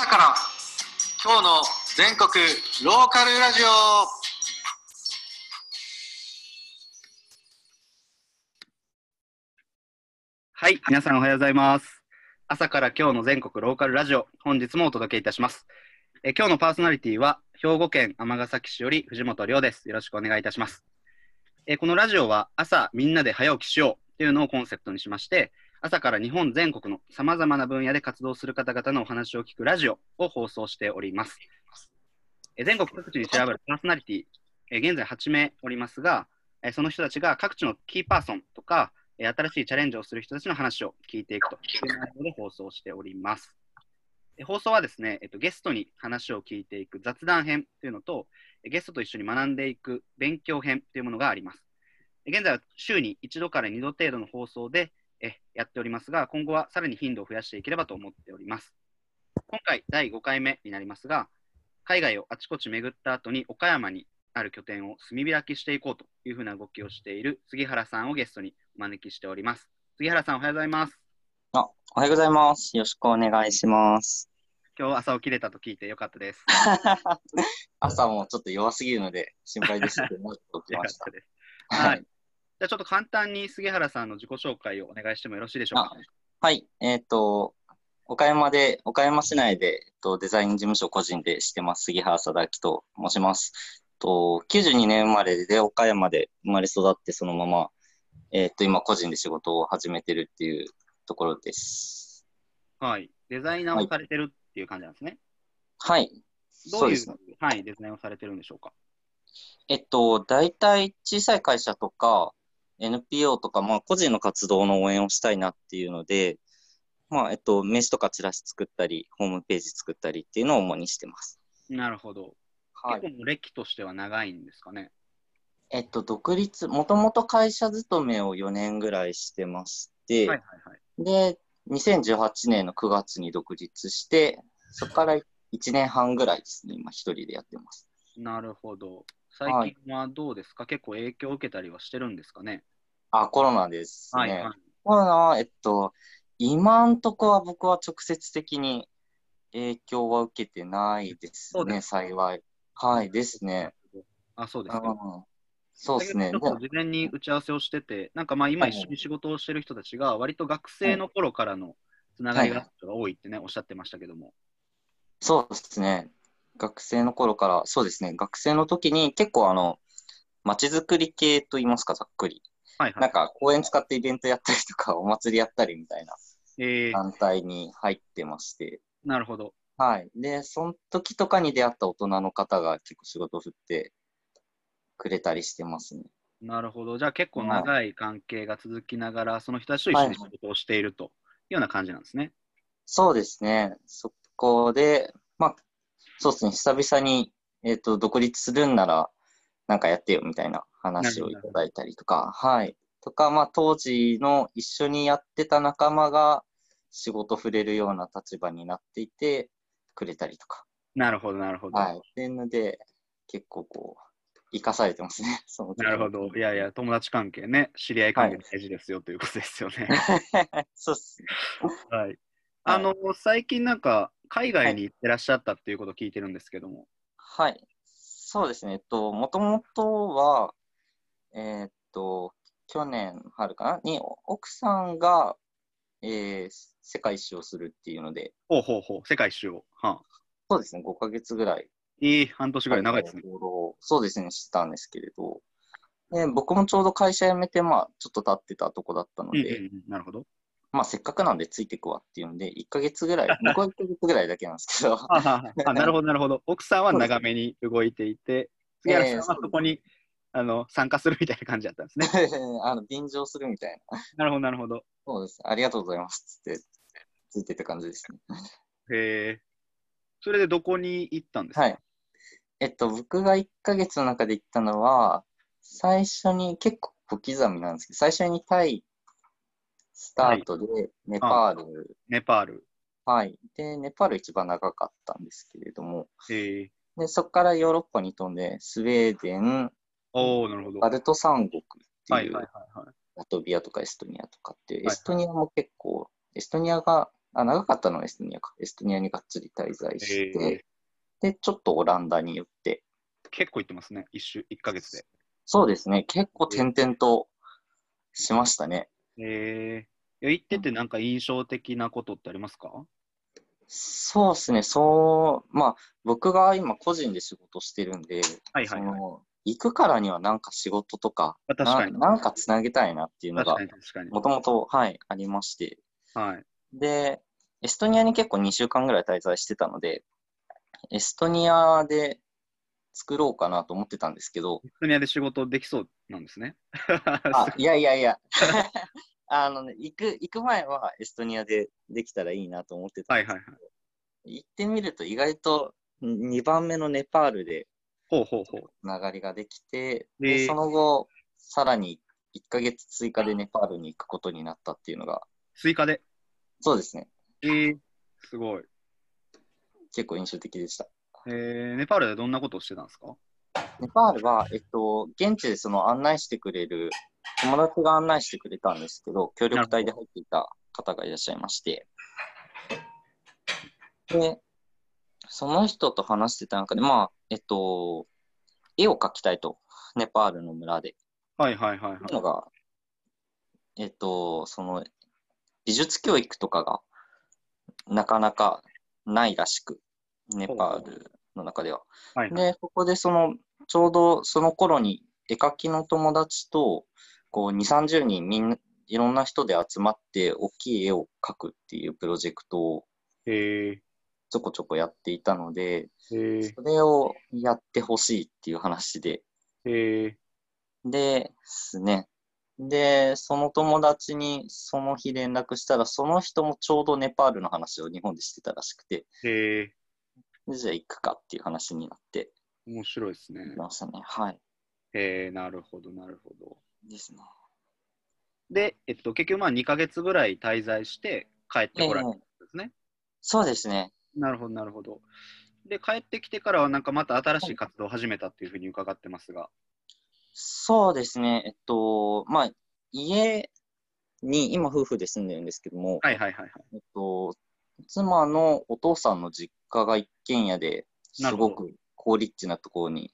朝から今日の全国ローカルラジオはい、皆さんおはようございます。朝から今日の全国ローカルラジオ、本日もお届けいたします。え今日のパーソナリティは、兵庫県尼崎市より藤本亮です。よろしくお願いいたします。えこのラジオは、朝みんなで早起きしようというのをコンセプトにしまして、朝から日本全国のさまざまな分野で活動する方々のお話を聞くラジオを放送しております。え全国各地に調べるパーソナリティ、え現在8名おりますが、えその人たちが各地のキーパーソンとか、え新しいチャレンジをする人たちの話を聞いていくという内容で放送しております。え放送はですね、えっと、ゲストに話を聞いていく雑談編というのと、ゲストと一緒に学んでいく勉強編というものがあります。現在は週に1度から2度程度の放送でえやっておりますが、今後はさらに頻度を増やしていければと思っております。今回第5回目になりますが、海外をあちこち巡った後に岡山にある拠点を炭開きしていこうというふうな動きをしている杉原さんをゲストにお招きしております。杉原さん、おはようございます。あ、おはようございます。よろしくお願いします。今日朝起きれたと聞いてよかったです。朝もちょっと弱すぎるので心配でしたけど、もうちょっと起きました。はい。じゃあちょっと簡単に杉原さんの自己紹介をお願いしてもよろしいでしょうか？はい、えっ、と、岡山で、岡山市内で、えっと、デザイン事務所個人でしてます、杉原貞明と申します。と92年生まれで岡山で生まれ育ってそのまま、えっと、今個人で仕事を始めてるっていうところです。はい。デザイナーをされてるっていう感じなんですね。はい。どいうそううね。はい、デザインをされてるんでしょうか？えっと、大体小さい会社とか NPO とか、まあ、個人の活動の応援をしたいなっていうので、まあ、えっと、名刺とかチラシ作ったり、ホームページ作ったりっていうのを主にしてます。なるほど。はい。結構歴としては長いんですかね？えっと、独立、もともと会社勤めを4年ぐらいしてまして、はいはいはい。で、2018年の9月に独立して、そこから1年半ぐらいですね、今一人でやってます。なるほど。最近はどうですか、結構影響を受けたりはしてるんですかね？あ、コロナですね。はいはい。コロナは、えっと、今んとこは僕は直接的に影響は受けてないですね、す幸い。はい、ですね。あ、そうですか。うんそうですね。事前に打ち合わせをしてて、なんかまあ今はい一緒に仕事をしてる人たちが、割と学生の頃からのつながりが多いってね、おっしゃってましたけども。そうですね。学生の頃から、そうですね。学生の時に結構あの、街づくり系と言いますか、ざっくり。はいはい。なんか公園使ってイベントやったりとか、お祭りやったりみたいなえー、団体に入ってまして。なるほど。はい。で、その時とかに出会った大人の方が結構仕事を振ってくれたりしてますね。なるほど。じゃあ結構長い関係が続きながら、その人たちと一緒に仕事をしているというような感じなんですね。そうですね。そこで、まあ、そうですね。久々に、えっ、と、独立するんなら、なんかやってよみたいな話をいただいたりとか、はい。とか、まあ、当時の一緒にやってた仲間が仕事触れるような立場になっていてくれたりとか、なるほど、なるほど。はい。っていうので、結構こう、生かされてますね。その時なるほど。いやいや、友達関係ね、知り合い関係大事ですよということですよね。そうっすね。はい。あの、最近なんか、海外に行ってらっしゃったっていうことを聞いてるんですけども。はい。そうですね。えっと、もともとは、えーっと、去年春かな？に、奥さんが、えー世界一周をするっていうので、ほうほうほう、世界一周を。はあ、そうですね、5ヶ月ぐらい。いい、半年ぐらい長いですね。そうですね、してたんですけれど、で僕もちょうど会社辞めて、まあ、ちょっと経ってたとこだったので、うんうんうん、なるほど。まあ、せっかくなんでついてくわっていうので、1ヶ月ぐらい、僕は1ヶ月ぐらいだけなんですけど、あははあなるほど、なるほど。奥さんは長めに動いていて、杉原さんはそこに、あの参加するみたいな感じだったんですね。あの便乗するみたいな。なるほど、なるほど。そうです。ありがとうございます。つって、ついてった感じですね。へえ。それでどこに行ったんですか？はい。えっと、僕が1ヶ月の中で行ったのは、最初に結構小刻みなんですけど、最初にタイスタートで、ネパール、ネパール。はい。で、ネパール一番長かったんですけれども、へえ。で、そこからヨーロッパに飛んで、スウェーデン、おおなるほど。バルト三国っていう、はいはいはいはい。ラトビアとかエストニアとかっていう、はいエストニアも結構、エストニアがあ長かったのはエストニアか。エストニアにがっつり滞在して、で、ちょっとオランダに寄って、結構行ってますね。一週、一ヶ月で。そうですね、結構転々としましたね。えー、行っててなんか印象的なことってありますか？そうですね、そう、まあ、僕が今個人で仕事してるんで、はいはいはい。その行くからにはなんか仕事とか、あ確かに。ななんかつなげたいなっていうのが。もともと、はい、ありまして、はい。で、エストニアに結構2週間ぐらい滞在してたので、エストニアで作ろうかなと思ってたんですけど、エストニアで仕事できそうなんですね。あ、いやいやいや、あのね、行く、行く前はエストニアでできたらいいなと思ってたんですけど、はいはいはい。行ってみると意外と2番目のネパールでほうほうほう。つながりができて、でで、その後、さらに1ヶ月追加でネパールに行くことになったっていうのが、追加で？そうですね、えー、すごい。結構印象的でした。えー、ネパールでどんなことをしてたんですか？ネパールは、えっと、現地でその案内してくれる、友達が案内してくれたんですけど、協力隊で入っていた方がいらっしゃいまして、で、その人と話してた中で、まあ、えっと、絵を描きたいと、ネパールの村で。はいはいはいはい。のが、えっと、その、美術教育とかがなかなかないらしく、ネパールの中では。はいはい、で、ここでその、ちょうどその頃に絵描きの友達と、こう、2、30人みんな、いろんな人で集まって、大きい絵を描くっていうプロジェクトをえちょこちょこやっていたので、ー、えー、それをやってほしいっていう話で、えー、ですね。で、その友達にその日連絡したら、その人もちょうどネパールの話を日本でしてたらしくて、えでじゃあ行くかっていう話になってー、面白いですね。ましたね。はい。えー、なるほどなるほど。ですね。で、えっと、結局まあ2ヶ月ぐらい滞在して帰ってこられたんですね。そうですね。なるほどなるほど。で、帰ってきてからはなんかまた新しい活動を始めたっていうふうに伺ってますが。そうですね。えっと、まあ、家に今夫婦で住んでるんですけども、はいはいはいはい。えっと、妻のお父さんの実家が一軒家ですごく高立地なところに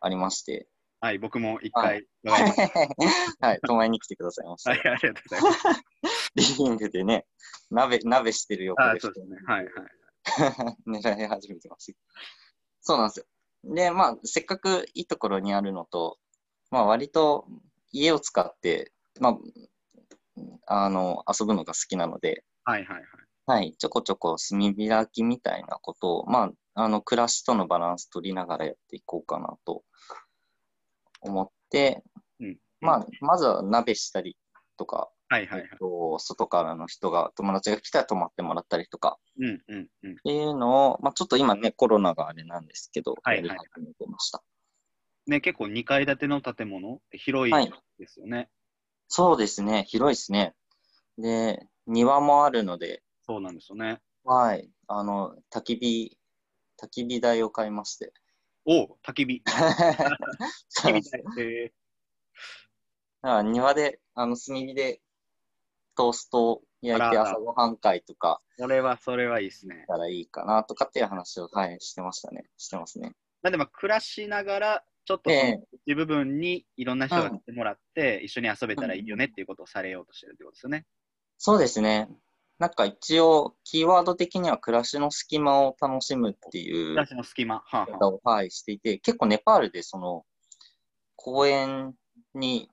ありまして、はい、僕も一は回伺いまし はい、泊まりに来てくださいましたた。はい、ありがとうございます。リビングでね、鍋、鍋してる横であそうですね。はいはい。狙い始めてます。そうなんですよ。で、まあ、せっかくいいところにあるのと、まあ、割と家を使って、まあ、あの、遊ぶのが好きなので、はいはいはい。はい、ちょこちょこ炭開きみたいなことを、まあ、あの、暮らしとのバランス取りながらやっていこうかなと思って、うんまあ、まずは鍋したりとか、はいはいはいえっ。と、外からの人が、友達が来たら泊まってもらったりとか、うんうんうん。っていうのを、まあ、ちょっと今ね、コロナがあれなんですけど、はいはいやり始めてました。ね、結構2階建ての建物、広はいいですよね。そうですね、広いですね。で、庭もあるので、そうなんですよね。はい、あの、焚き火、焚き火台を買いまして。おう焚き火。焚き火台。えだから庭で、あの、炭火でトーストを焼いて朝ごはん会とかー、それは、それはいいですね。したらいいかなとかっていう話を、はい、してましたね。してますね。なんでまあ暮らしながら、ちょっとそのえ一部分にいろんな人が来てもらって、一緒に遊べたらいいよねっていうことをされようとしてるってことですよね。そうですね。なんか一応、キーワード的には暮らしの隙間を楽しむっていう暮らしの隙間。はあ、は方を、はい、していて、結構ネパールでその公園に、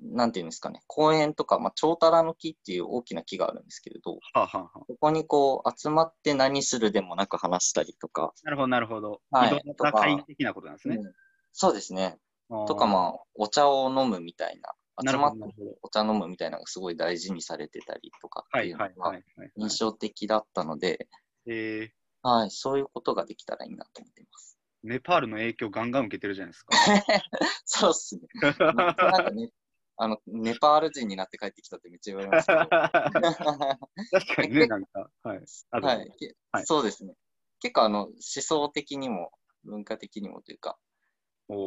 なんていうんですかね、公園とか、まあ、チョウタラの木っていう大きな木があるんですけれど、はあはあはあ、そこにこう集まって何するでもなく話したりとか、なるほど、なるほど。はい移動の会的なことなんですね。うんそうですね。とかまあ、お茶を飲むみたいな、集まって。お茶飲むみたいなのがすごい大事にされてたりとかっはいていうのが。印象的だったので、えはい、そういうことができたらいいなと思っています。ー、ネパールの影響ガンガン受けてるじゃないですか。そうっすね。なんかね、あの、ネパール人になって帰ってきたってめっちゃ言われますけど。確かにね、なんか。はい。はい、けはいそうですね。結構あの、思想的にも文化的にもというか、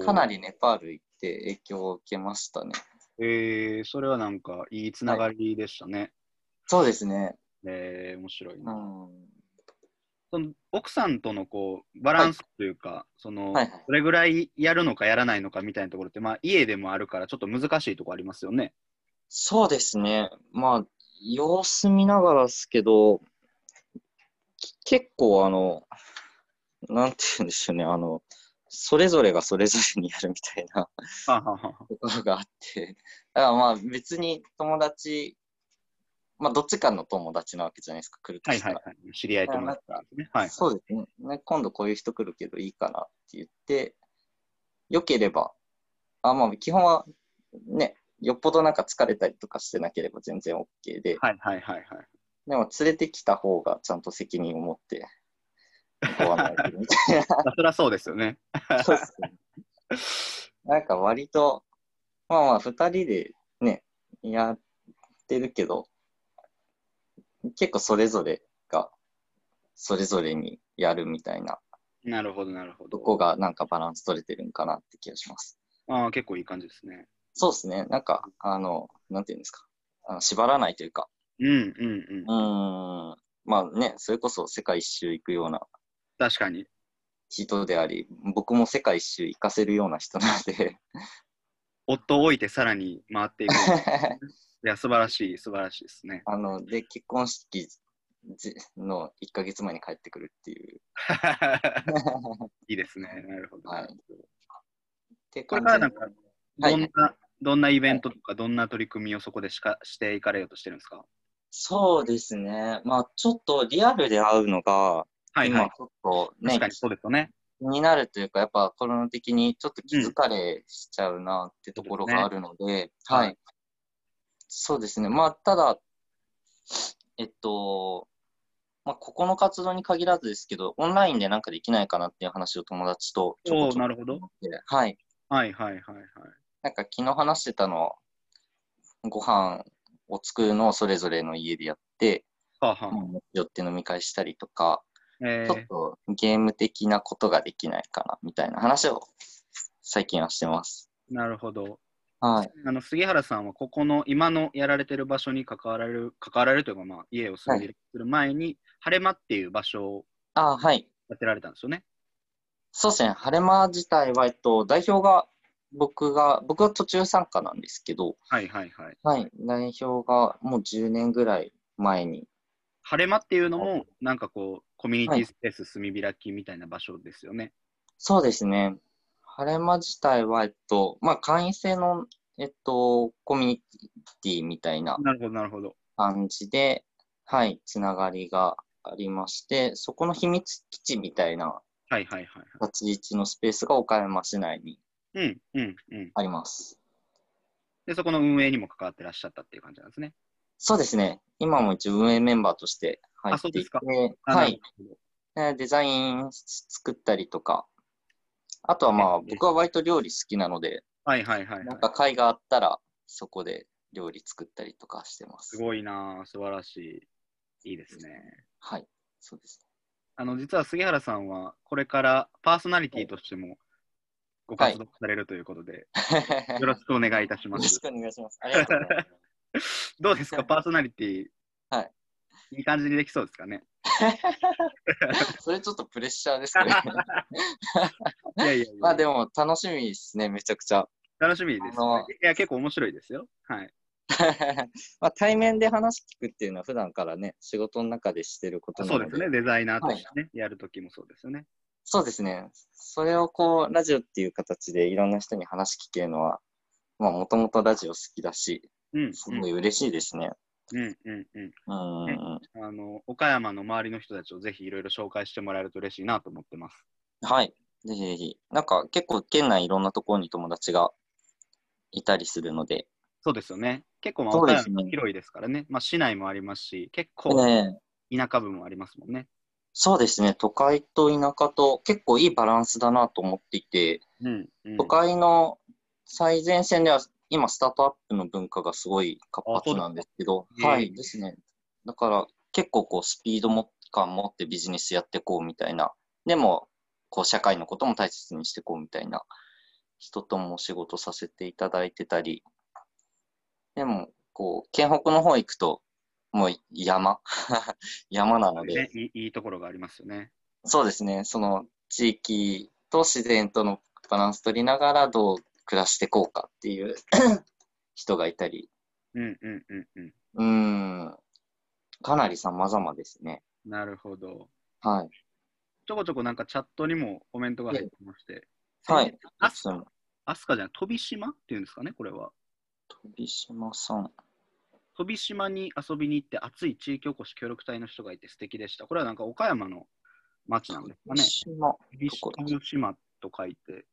かなりネパール行って影響を受けましたね。えー、それはなんかいいつながりでしたね。そうですね。えー、面白いうな。ん。その奥さんとのこうバランスというか、その、はいはいどれぐらいやるのかやらないのかみたいなところって、まあ、家でもあるから、ちょっと難しいところありますよね。そうですね。まあ、様子見ながらですけど、き結構あの、なんて言うんでしょうね、あの、それぞれがそれぞれにやるみたいなところがあって、だからまあ別に友達、まあどっちかの友達なわけじゃないですか、来るとしたら。はいはいはい。知り合いとのですね。はい。そうですねね。今度こういう人来るけどいいかなって言って、よければ、あ、まあ基本はね、よっぽどなんか疲れたりとかしてなければ全然 OK で、はいはいはいはい。でも連れてきた方がちゃんと責任を持ってご案内するみたいまあ そりゃそうですよね。な。そうっすねなんか割と、まあまあ二人でね、やってるけど、結構それぞれがそれぞれにやるみたいな、なるほどなるほど。どこがなんかバランス取れてるんかなって気がします。ああ、結構いい感じですね。そうですね。なんか、あの、なんていうんですか。あの縛らないというか、うんうんうん。うーん、まあね、それこそ世界一周行くような確かに。人であり、僕も世界一周行かせるような人なので、夫を置いてさらに回っていく。いや、素晴らしい、素晴らしいですね。あの、で、結婚式じの1ヶ月前に帰ってくるっていう。いいですね。なるほど。はいってこれ感じでからなんか、どんな、どんなイベントとか、どんな取り組みをそこでしかしていかれようとしてるんですか？そうですね。まあ、ちょっとリアルで会うのが、はいはい今。ちょっとね確、かにそうですよね。気になるというか、やっぱコロナ的にちょっと気疲れしちゃうなってところがあるので、ははいい。そうですね。まあ、ただ、えっと、まあ、ここの活動に限らずですけど、オンラインでなんかできないかなっていう話を友達とちょこちょなるほどはい。はいはいはいはい。なんか昨日話してたのは、ご飯を作るのをそれぞれの家でやって、はあ、はまあって飲み会したりとか、あ、えちょっとゲーム的なことができないかなみたいな話を最近はしてます。ー、なるほど。はい。あの杉原さんはここの今のやられてる場所に関わられる関わられるというか、まあ、家を住んでいる前に、晴れ間っていう場所をあはい。やってられたんですよね。そうですね。晴れ間自体は、えっと、代表が、僕が、僕は途中参加なんですけど、はいはいはい。はい。代表がもう10年ぐらい前に、晴れ間っていうのも、なんかこう、コミュニティスペース住み開きみたいな場所ですよね。そうですね。晴れ間自体は、えっと、まあ、会員制の、えっと、コミュニティみたいななるほどなるほど。感じで、はい、つながりがありまして、そこの秘密基地みたいなはいはいはいはい。立ち位置のスペースが岡山市内にうんうんうん。あります。で、そこの運営にも関わってらっしゃったっていう感じなんですね。そうですね。今も一応運営メンバーとして入っていて、は。ないデザイン作ったりとか、あとはまあ、え僕は割と料理好きなので、はいはいはい、はいなん。か会があったら、そこで料理作ったりとかしてますす。ごいなぁ、素晴らしい。いいですね。はい。そうです。あの、実は杉原さんは、これからパーソナリティとしてもご活動されるということで、よろしくお願いいたしますよろし。くお願いします。ありがとうございます。どうですか、パーソナリティ。はい。いい感じにできそうですかね？それちょっとプレッシャーですね。いやいやいやまあでも楽しみですね、めちゃくちゃ。楽しみです、ね。いや、結構面白いですよ。はい。まあ対面で話聞くっていうのは普段からね、仕事の中でしてることなので。そうですね。デザイナーとしてね、やるときもそうですよね。そうですね。それをこう、ラジオっていう形でいろんな人に話聞けるのは、まあもともとラジオ好きだし、うん。すごい嬉しいですね。うんうんうん。うん。うんあの、岡山の周りの人たちをぜひいろいろ紹介してもらえると嬉しいなと思ってます。はい。ぜひぜひ。なんか結構県内いろんなところに友達がいたりするので。そうですよね。結構、まあ、岡山広いですからね。まあ、市内もありますし、結構、ね田舎部もありますもんね。そうですね。都会と田舎と結構いいバランスだなと思っていて、うん、うん。都会の最前線では今スタートアップの文化がすごい活発なんですけど、はい、ですね。だから結構こうスピードも感持ってビジネスやっていこうみたいな、でもこう社会のことも大切にしていこうみたいな人とも仕事させていただいてたり、でもこう県北の方行くともう山。山なので、ねいい、いいところがありますよね。そうですね、その地域と自然とのバランス取りながらどう暮らしていこうかっていう 人がいたり、うんうんうんうん。うーん、かなり様々ですね。なるほど。はい。ちょこちょこなんかチャットにもコメントが入ってまして。はい。アスそのアスカじゃない、飛島っていうんですかね、これは。飛島さん。飛島に遊びに行って熱い地域おこし協力隊の人がいて素敵でした。これはなんか岡山の町なんですかね飛。島。飛島と書いて。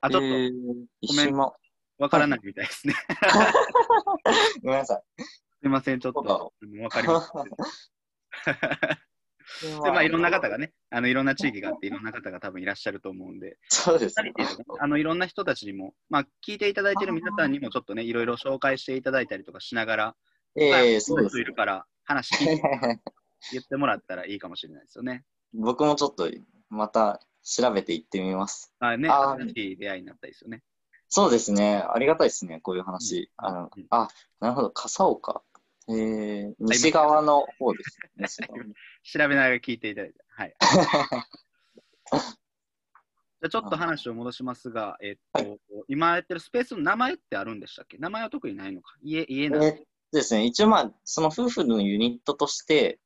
あ、ちょっとえー、飛島。わからないみたいですね。ごめんなさい。すいません、ちょっとうんわかります。で、まあ、いろんな方がね、あのいろんな地域があって、いろんな方が多分いらっしゃると思うんで、そうですねあのいろんな人たちにも、まあ、聞いていただいている皆さんにもちょっとね、いろいろ紹介していただいたりとかしながら、ええそうですね人いる。から、話聞いて 言ってもらったらいいかもしれないですよね。僕もちょっとまた調べていってみます。あね、あー新しい出会いになったりですよね。そうですね。ありがたいですね。こういう話。うんあのうん、あ、なるほど。笠岡。えー、西側の方ですね。調べながら聞いていただいて。はい。じゃあちょっと話を戻しますが、えっと、今やってるスペースの名前ってあるんでしたっけ？名前は特にないのか？家、家なんえーですね。一応まあ、その夫婦のユニットとして、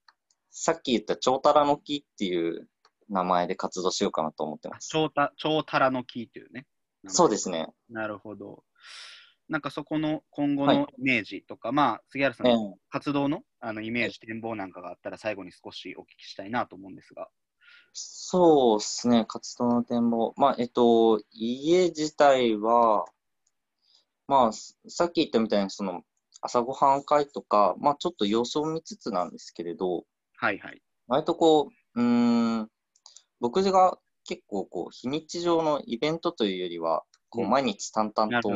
さっき言った長太郎の木っていう名前で活動しようかなと思ってます。超た超たらの木というね。そうですね。なるほど。なんかそこの今後はいのイメージとか、まあ、杉原さんえの活動のあのイメージ、展望なんかがあったら最後に少しお聞きしたいなと思うんですが。そうですね、活動の展望。まあ、えっと、家自体は、まあ、すさっき言ったみたいに、その、朝ごはん会とか、まあ、ちょっと様子を見つつなんですけれど、はいはい。割とこう、うーん、僕が結構こう、非日常のイベントというよりは、こう、うん毎日淡々と。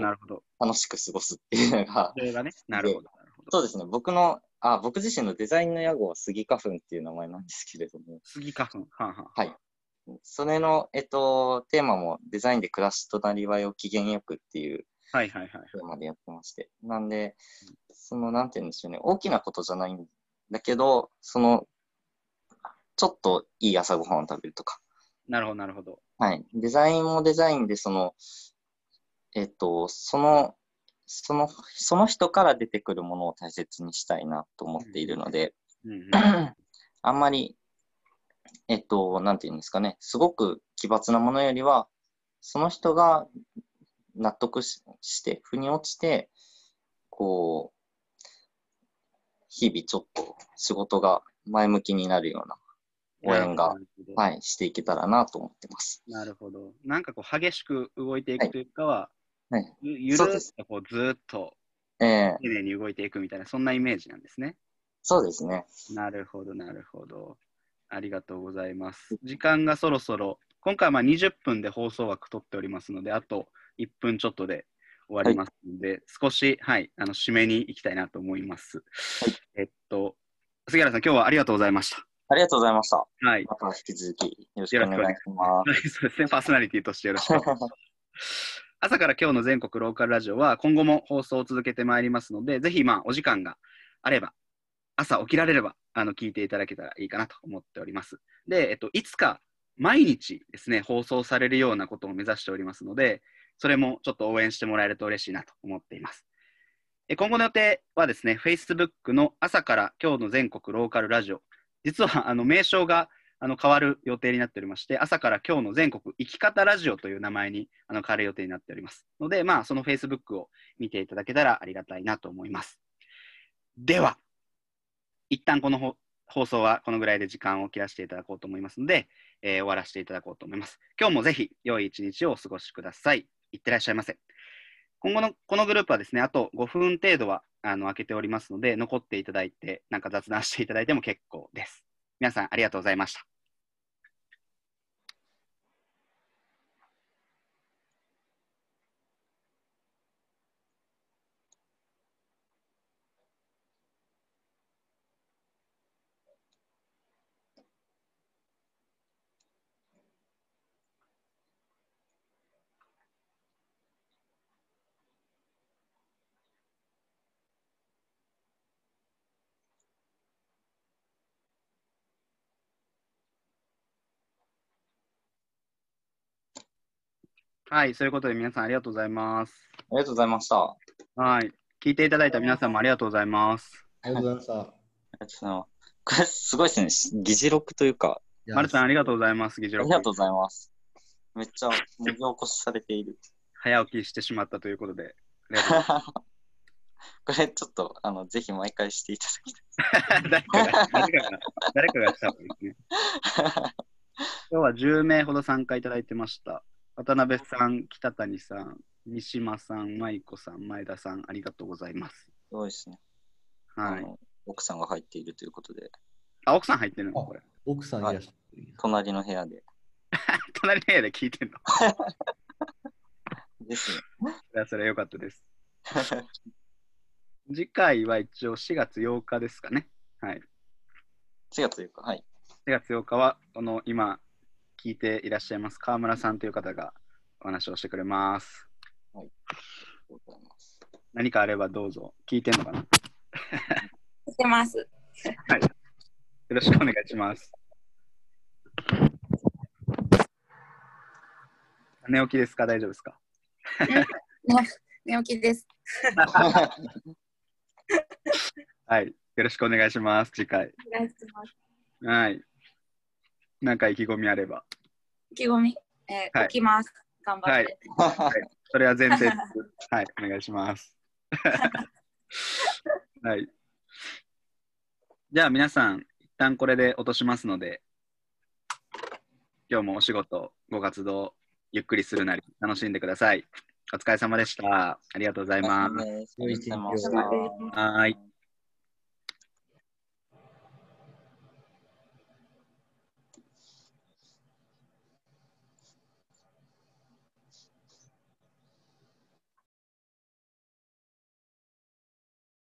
楽しく過ごすっていうのが、それがね、なるほど、なるほど。そうですね、僕の、あ、僕自身のデザインの屋号は杉花粉っていう名前なんですけれども、杉花粉。はあ、はあ、はい。それの、えっと、テーマもデザインで暮らしとなりわいを機嫌よくっていうはいはいはい。テーマでやってまして。なんで、その、なんて言うんでしょうね、大きなことじゃないんだけど、その、ちょっといい朝ごはんを食べるとか。なるほど、なるほど。はい。デザインもデザインで、その、えっと、その、その、その人から出てくるものを大切にしたいなと思っているので、うんうん、あんまり、えっと、なんていうんですかね、すごく奇抜なものよりは、その人が納得しして、腑に落ちて、こう、日々ちょっと仕事が前向きになるような応援が、はい、していけたらなと思ってます。なるほど。なんかこう、激しく動いていくというかは、はいゆゆるっとこうずーっとええ丁寧に動いていくみたいな、そんなイメージなんですね。そうですね。なるほど、なるほど。ありがとうございます。時間がそろそろ、今回はまあ20分で放送枠取っておりますので、あと1分ちょっとで終わりますので、少し、はい、あの締めに行きたいなと思います。はいえっと、杉原さん、今日はありがとうございました。ありがとうございました。はい。また引き続きよろしくお願いしまそうですね、パーソナリティとしてよろしくお願いします。朝から今日の全国ローカルラジオは今後も放送を続けてまいりますので、ぜひまあお時間があれば、朝起きられればあの聞いていただけたらいいかなと思っております。で、えっと、いつか毎日ですね、放送されるようなことを目指しておりますので、それもちょっと応援してもらえると嬉しいなと思っています。え今後の予定はですね、Facebook の朝から今日の全国ローカルラジオ、実はあの名称があの変わる予定になっておりまして、朝から今日の全国生き方ラジオという名前にあの変わる予定になっております。ので、まあ、その Facebook を見ていただけたらありがたいなと思います。では、一旦この放送はこのぐらいで時間を切らせていただこうと思いますので、えー終わらせていただこうと思います。今日もぜひ良い一日をお過ごしください。いってらっしゃいませ。今後のこのグループはですね、あと5分程度はあの開けておりますので、残っていただいて、なんか雑談していただいても結構です。皆さんありがとうございました。はい、そういうことで皆さんありがとうございます。ありがとうございました。あはい。聞いていただいた皆さんもありがとうございます。ありがとうございました。りがとうございます。これすごいですね。議事録というか、まるちゃんありがとうございます、議事録ありがとうございます。めっちゃ文字起こしされている。早起きしてしまったということで。ありがとうございこれちょっと、あの、ぜひ毎回していただきたい。ます誰かが、誰かが、誰かがした方がいいですね。今日は10名ほど参加いただいてました。渡辺さん、北谷さん、三島さん、舞子さん、前田さん、ありがとうございます。すごいですね。はい。奥さんが入っているということで、あ、奥さん入ってるの？これ。奥さんいらっしゃる。隣の部屋で。隣の部屋で聞いてんの？ですね。それはそれよかったです。次回は一応4月8日ですかね。はい。4月というか、はい。4月8日は、この今聞いていらっしゃいます川村さんという方がお話をしてくれます。ありがとうございます。何かあればどうぞ。聞いてんのかな？よしてます。ろしくお願いします。寝起きですか？大丈夫ですか？寝起きです。はい。よろしくお願いします。次回。お願いします。はい。なんか意気込みあれば。意気込み、えーはい起きます。頑張って。それは前提です。はい。お願いします。はい。じゃあ皆さん、一旦これで落としますので、今日もお仕事、ご活動、ゆっくりするなり楽しんでください。お疲れ様でした。ありがとうございます。はーい。